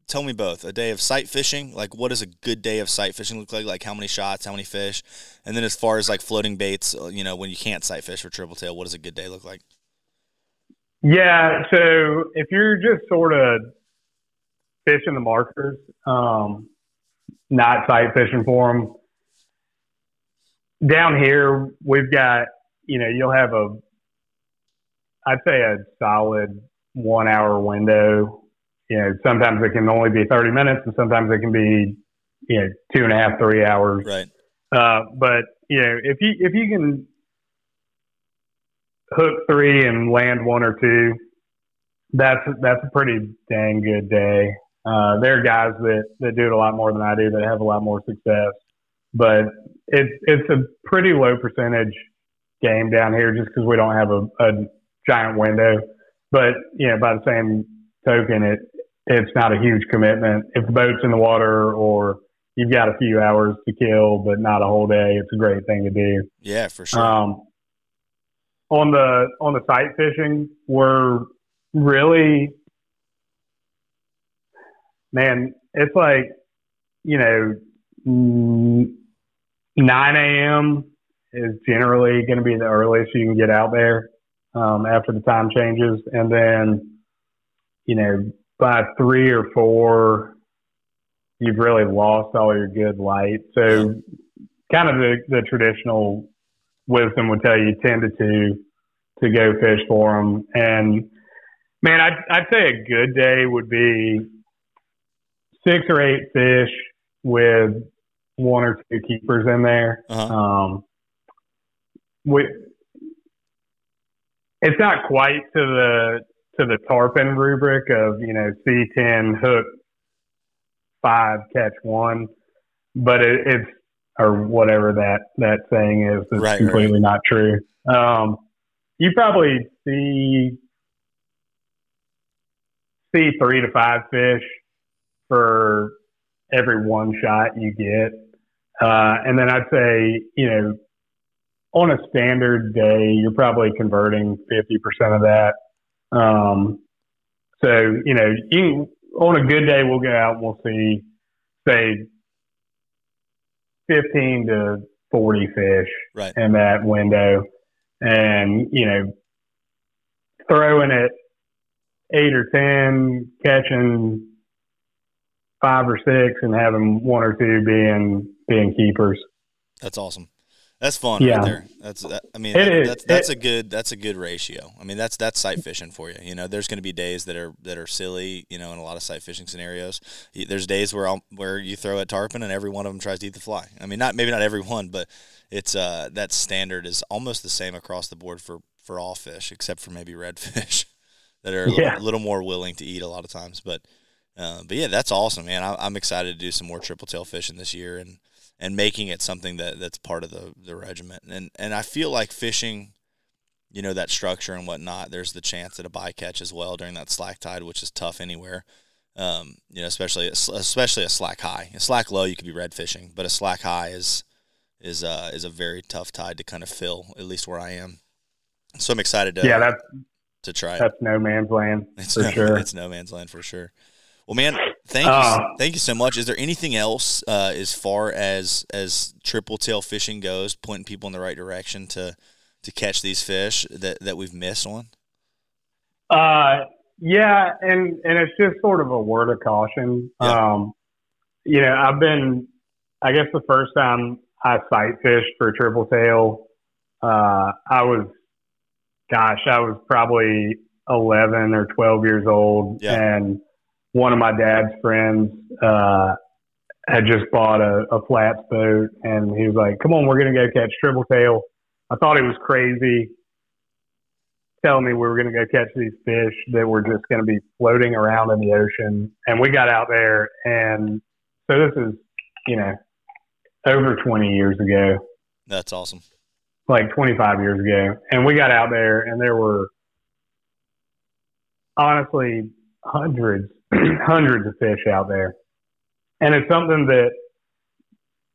tell me both a day of sight fishing like what does a good day of sight fishing look like like how many shots how many fish and then as far as like floating baits uh, you know when you can't sight fish for triple tail what does a good day look like yeah so if you're just sort of fishing the markers um, not sight fishing for them down here we've got you know you'll have a i'd say a solid one hour window. You know sometimes it can only be 30 minutes and sometimes it can be you know two and a half three hours. Right. Uh, but you know if you if you can hook three and land one or two that's that's a pretty dang good day. Uh, there are guys that that do it a lot more than i do that have a lot more success. But it's it's a pretty low percentage game down here just because we don't have a, a giant window. But you know, by the same token, it it's not a huge commitment. If the boat's in the water or you've got a few hours to kill, but not a whole day, it's a great thing to do. Yeah, for sure. Um, on the on the sight fishing, we're really man. It's like you know 9 a.m. is generally going to be the earliest you can get out there um, after the time changes. And then, you know, by three or four, you've really lost all your good light. So, kind of the, the traditional wisdom would tell you 10 to 2 to go fish for them. And, man, I'd, I'd say a good day would be six or eight fish with one or two keepers in there. Uh-huh. Um, we, it's not quite to the to the tarpon rubric of you know C10 hook five catch one, but it, it's or whatever that that saying is. It's right, completely right. not true. Um, you probably see see three to five fish for every one shot you get. Uh, and then I'd say, you know, on a standard day, you're probably converting 50% of that. Um, so, you know, you, on a good day, we'll go out and we'll see, say, 15 to 40 fish right. in that window. And, you know, throwing it eight or 10, catching five or six and having one or two being being keepers. That's awesome. That's fun yeah. right there. That's that, I mean that, that's that's it, a good that's a good ratio. I mean that's that's sight fishing for you. You know, there's going to be days that are that are silly. You know, in a lot of sight fishing scenarios, there's days where I'll, where you throw at tarpon and every one of them tries to eat the fly. I mean, not maybe not every one, but it's uh that standard is almost the same across the board for for all fish except for maybe redfish <laughs> that are a yeah. little, little more willing to eat a lot of times. But uh, but yeah, that's awesome, man. I, am excited to do some more triple tail fishing this year and and making it something that that's part of the the regiment. And and I feel like fishing, you know, that structure and whatnot. There's the chance at a bycatch as well during that slack tide, which is tough anywhere. Um, you know, especially especially a slack high. A slack low, you could be red fishing, but a slack high is is uh, is a very tough tide to kind of fill. At least where I am. So I'm excited to yeah, that's to try. That's no man's land it's for no, sure. It's no man's land for sure. Well, man, thank you, uh, thank you so much. Is there anything else uh, as far as as triple tail fishing goes, pointing people in the right direction to to catch these fish that that we've missed on? Uh, yeah, and and it's just sort of a word of caution. Yeah. Um, you know, I've been, I guess the first time I sight fished for triple tail, uh, I was, gosh, I was probably eleven or twelve years old, yeah. and one of my dad's friends uh, had just bought a, a flats boat, and he was like, "Come on, we're gonna go catch triple tail." I thought he was crazy, telling me we were gonna go catch these fish that were just gonna be floating around in the ocean. And we got out there, and so this is, you know, over 20 years ago. That's awesome. Like 25 years ago, and we got out there, and there were honestly hundreds, <clears throat> hundreds of fish out there. And it's something that,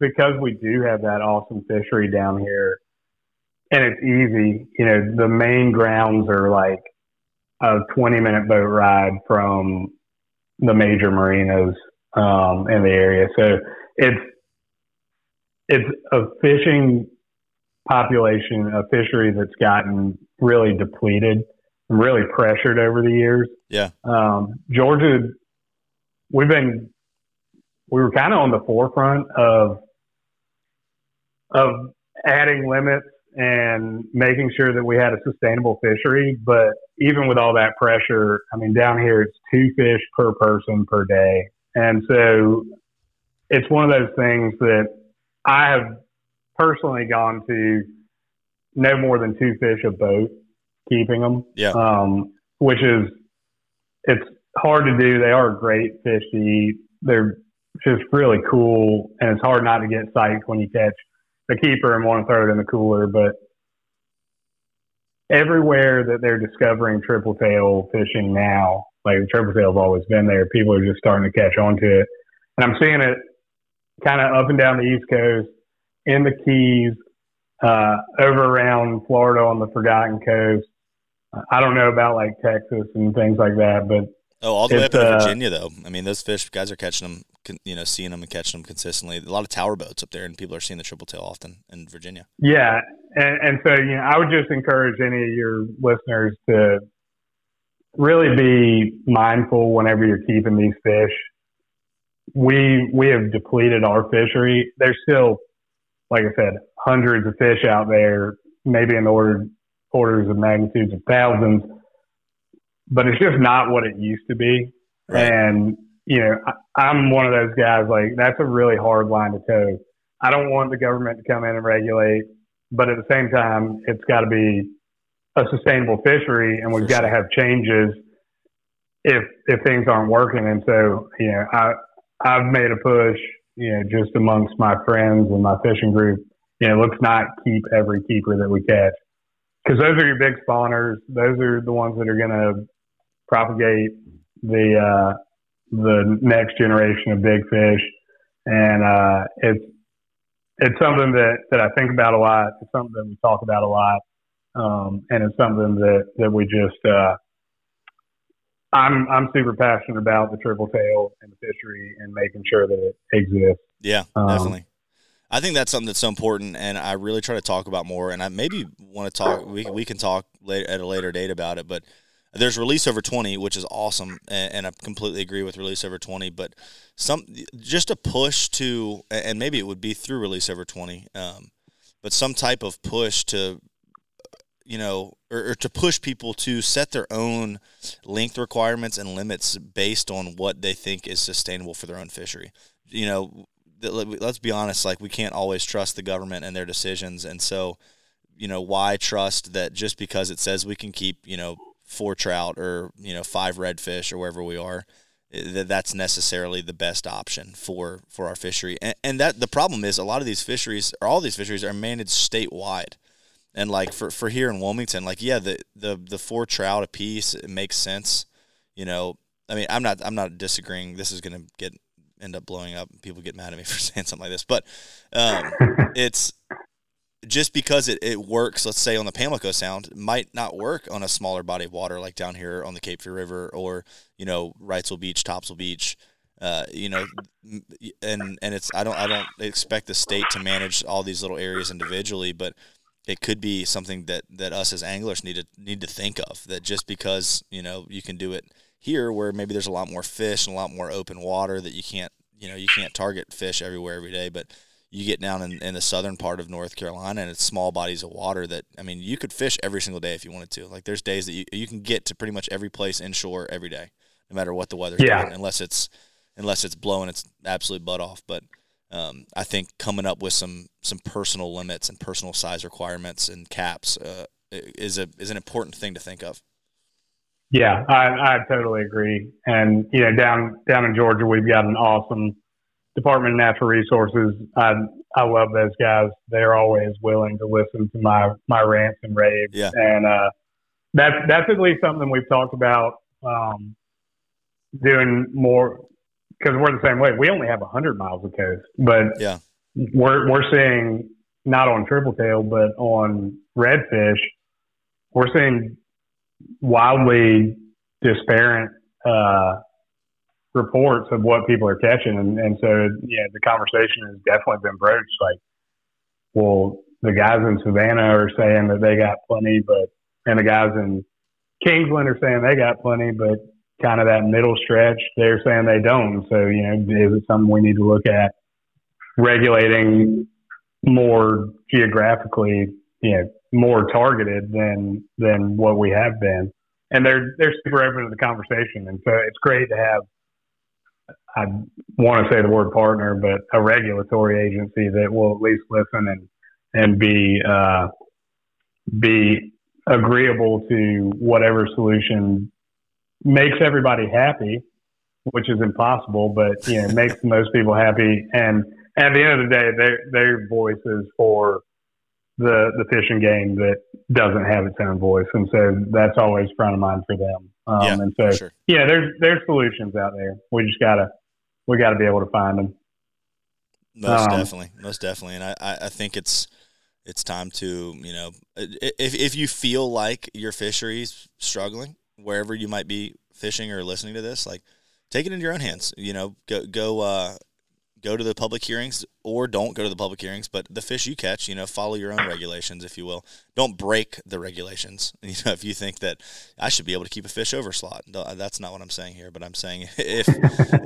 because we do have that awesome fishery down here, and it's easy, you know, the main grounds are like a 20 minute boat ride from the major marinas um, in the area. So it's, it's a fishing population, a fishery that's gotten really depleted really pressured over the years. Yeah. Um, Georgia, we've been, we were kind of on the forefront of, of adding limits and making sure that we had a sustainable fishery. But even with all that pressure, I mean, down here it's two fish per person per day. And so it's one of those things that I have personally gone to no more than two fish a boat, keeping them. Yeah. Um, which is, it's hard to do. They are great fish to eat. They're just really cool, and it's hard not to get psyched when you catch the keeper and want to throw it in the cooler. But everywhere that they're discovering triple tail fishing now, like triple tail tail's always been there, people are just starting to catch on to it. And I'm seeing it kind of up and down the East Coast, in the Keys, uh, over around Florida on the Forgotten Coast. I don't know about like Texas and things like that, but oh, all the way up into uh, Virginia though. I mean, those fish guys are catching them, you know, seeing them and catching them consistently. A lot of tower boats up there, and people are seeing the triple tail often in Virginia. Yeah, and, and so you know, I would just encourage any of your listeners to really be mindful whenever you're keeping these fish. We we have depleted our fishery. There's still, like I said, hundreds of fish out there, maybe in order orders of magnitudes of thousands, but it's just not what it used to be. Right. And you know, I, I'm one of those guys. Like that's a really hard line to toe. I don't want the government to come in and regulate, but at the same time, it's got to be a sustainable fishery, and we've got to have changes if if things aren't working. And so, you know, I I've made a push, you know, just amongst my friends and my fishing group. You know, let's not keep every keeper that we catch because those are your big spawners. Those are the ones that are going to propagate the uh, the next generation of big fish, and uh, it's it's something that, that I think about a lot. It's something that we talk about a lot, um, and it's something that that we just uh, I'm I'm super passionate about the triple tail and the fishery and making sure that it exists. Yeah, Um, definitely. I think that's something that's so important, and I really try to talk about more. And I maybe want to talk. We we can talk later at a later date about it. But there's release over twenty, which is awesome, and, and I completely agree with release over twenty. But some just a push to, and maybe it would be through release over twenty, um, but some type of push to, you know, or, or to push people to set their own length requirements and limits based on what they think is sustainable for their own fishery. You know, let's be honest, like we can't always trust the government and their decisions. And so, you know, why trust that just because it says we can keep, you know, four trout or, you know, five redfish or wherever we are, eh, that that's necessarily the best option for, for our fishery. And, and that the problem is a lot of these fisheries or all these fisheries are managed statewide. And like for, for here in Wilmington, like, yeah, the, the, the four trout a piece, it makes sense. You know, I mean, I'm not, I'm not disagreeing. This is going to get, end up blowing up. People get mad at me <laughs> for saying something like this, but um, <laughs> it's just because it, it works. Let's say on the Pamlico Sound, might not work on a smaller body of water like down here on the Cape Fear River or you know Wrightsville Beach, Topsail Beach. Uh, you know, and and it's I don't I don't expect the state to manage all these little areas individually, but it could be something that that us as anglers need to need to think of. That just because you know you can do it here, where maybe there's a lot more fish and a lot more open water that you can't you know you can't target fish everywhere every day, but you get down in, in the southern part of North Carolina and it's small bodies of water that I mean you could fish every single day if you wanted to. Like there's days that you, you can get to pretty much every place inshore every day, no matter what the weather's Yeah. doing, unless it's unless it's blowing its absolute butt off. But um, I think coming up with some some personal limits and personal size requirements and caps uh, is a is an important thing to think of. Yeah, I, I totally agree. And you know, down down in Georgia, we've got an awesome Department of Natural Resources. I I love those guys. They're always willing to listen to my my rants and raves. Yeah. And uh, that's that's at least something we've talked about um, doing more because we're the same way. We only have 100 miles of coast, but yeah, we're we're seeing not on triple tail, but on redfish, we're seeing wildly disparate uh, reports of what people are catching, and, and so yeah, the conversation has definitely been broached. Like, well, the guys in Savannah are saying that they got plenty, but and the guys in Kingsland are saying they got plenty, but kind of that middle stretch, they're saying they don't. So, you know, is it something we need to look at regulating more geographically, you know, more targeted than than what we have been? And they're they're super open to the conversation, and so it's great to have. I want to say the word partner, but a regulatory agency that will at least listen and and be uh, be agreeable to whatever solution makes everybody happy, which is impossible, but you know makes most people happy. And at the end of the day, their their voice is for the the fishing game that doesn't have its own voice, and so that's always front of mind for them. Um, yeah, and so sure. yeah, there's there's solutions out there. We just gotta we gotta be able to find them. Most um, definitely, most definitely, and I I think it's it's time to you know if if you feel like your fishery's struggling wherever you might be fishing or listening to this like take it into your own hands you know go go uh go to the public hearings or don't go to the public hearings, but the fish you catch, you know, follow your own regulations, if you will. Don't break the regulations. <laughs> You know, if you think that I should be able to keep a fish over slot, that's not what I'm saying here. But I'm saying <laughs> if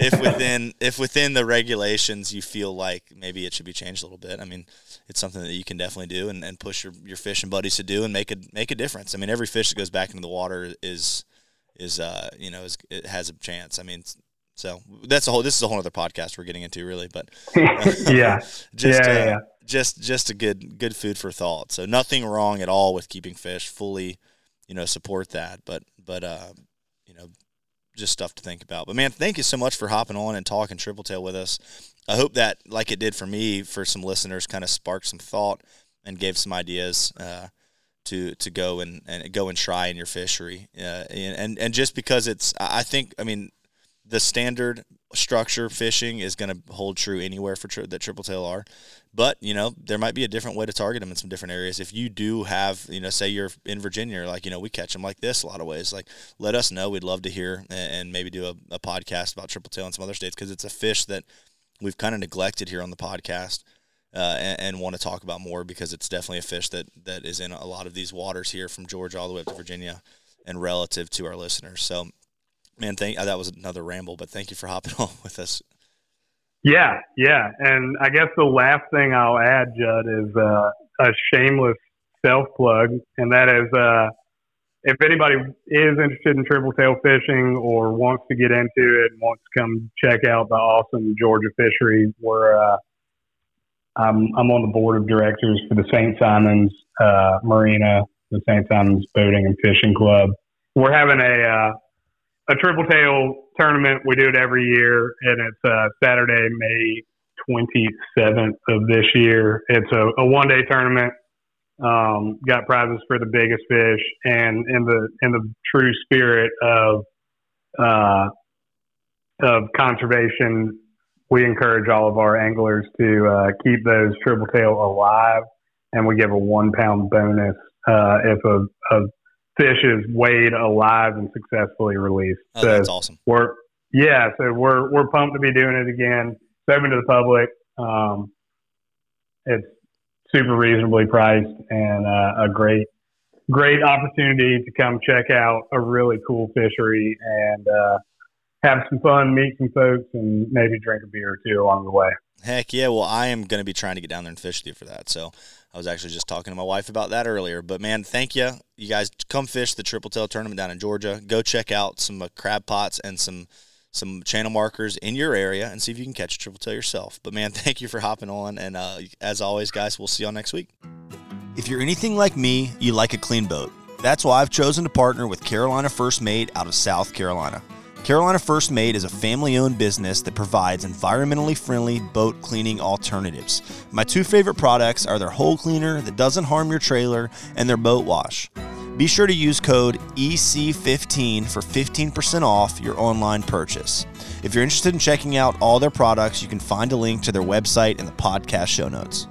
if within if within the regulations you feel like maybe it should be changed a little bit. I mean, it's something that you can definitely do and, and push your, your fishing buddies to do and make a make a difference. I mean, every fish that goes back into the water is is uh you know is it has a chance. I mean, so that's a whole. This is a whole other podcast we're getting into, really. But <laughs> <laughs> yeah, just yeah, uh, yeah, just just a good good food for thought. So nothing wrong at all with keeping fish. Fully, you know, support that. But but uh, you know, just stuff to think about. But man, thank you so much for hopping on and talking triple tail with us. I hope that, like it did for me, for some listeners, kind of sparked some thought and gave some ideas. Uh, to to go and, and go and try in your fishery. Uh, and, and and just because it's, I think, I mean, the standard structure fishing is going to hold true anywhere for tri- that triple tail are. But you know there might be a different way to target them in some different areas. If you do have you know say you're in virginia like you know we catch them like this a lot of ways like let us know. We'd love to hear and, and maybe do a, a, podcast about triple tail in some other states because it's a fish that we've kind of neglected here on the podcast uh, and, and want to talk about more because it's definitely a fish that that is in a lot of these waters here from georgia all the way up to virginia and relative to our listeners. So man, thank that was another ramble, but thank you for <laughs> hopping on with us. Yeah, yeah, and I guess the last thing I'll add, Judd, is uh, a shameless self plug, and that is uh, if anybody is interested in triple tail fishing or wants to get into it wants to come check out the awesome Georgia fishery, we're uh, I'm I'm on the board of directors for the St. Simons uh, Marina, the St. Simons Boating and Fishing Club. We're having a uh, a triple tail tournament. We do it every year, and it's uh, Saturday, May 27th of this year. It's a, a one day tournament. Um, got prizes for the biggest fish, and in the in the true spirit of uh, of conservation, we encourage all of our anglers to uh, keep those triple tail alive, and we give a one pound bonus uh, if a, a fish is weighed alive and successfully released. Oh, so that's awesome. We're yeah, so we're we're pumped to be doing it again. It's open to the public. Um, it's super reasonably priced and uh, a great great opportunity to come check out a really cool fishery and uh, have some fun, meet some folks, and maybe drink a beer or two along the way. Heck yeah! Well, I am going to be trying to get down there and fish with you for that. So I was actually just talking to my wife about that earlier. But man, thank you. You guys come fish the Triple Tail tournament down in Georgia. Go check out some uh, crab pots and some some channel markers in your area and see if you can catch a triple tail yourself. But man, <laughs> thank you for hopping on. And uh, as always, guys, we'll see y'all next week. If you're anything like me, you like a clean boat. That's why I've chosen to partner with Carolina First Mate out of South Carolina. Carolina First Mate is a family owned business that provides environmentally friendly boat cleaning alternatives. My two favorite products are their hull cleaner that doesn't harm your trailer and their boat wash. Be sure to use code EC15 for 15% off your online purchase. If you're interested in checking out all their products, you can find a link to their website in the podcast show notes.